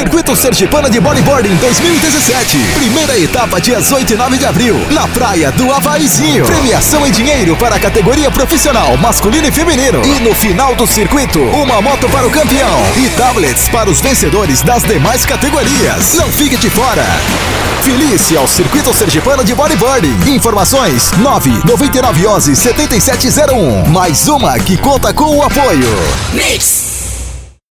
Circuito Sergipano de Bodyboarding 2017. Primeira etapa dias 8 e 9 de abril, na praia do Havaizinho. Premiação em dinheiro para a categoria profissional masculino e feminino. E no final do circuito, uma moto para o campeão e tablets para os vencedores das demais categorias. Não fique de fora. Felice ao Circuito Sergipano de Bodyboarding. Informações 999 7701. Mais uma que conta com o apoio. Mix!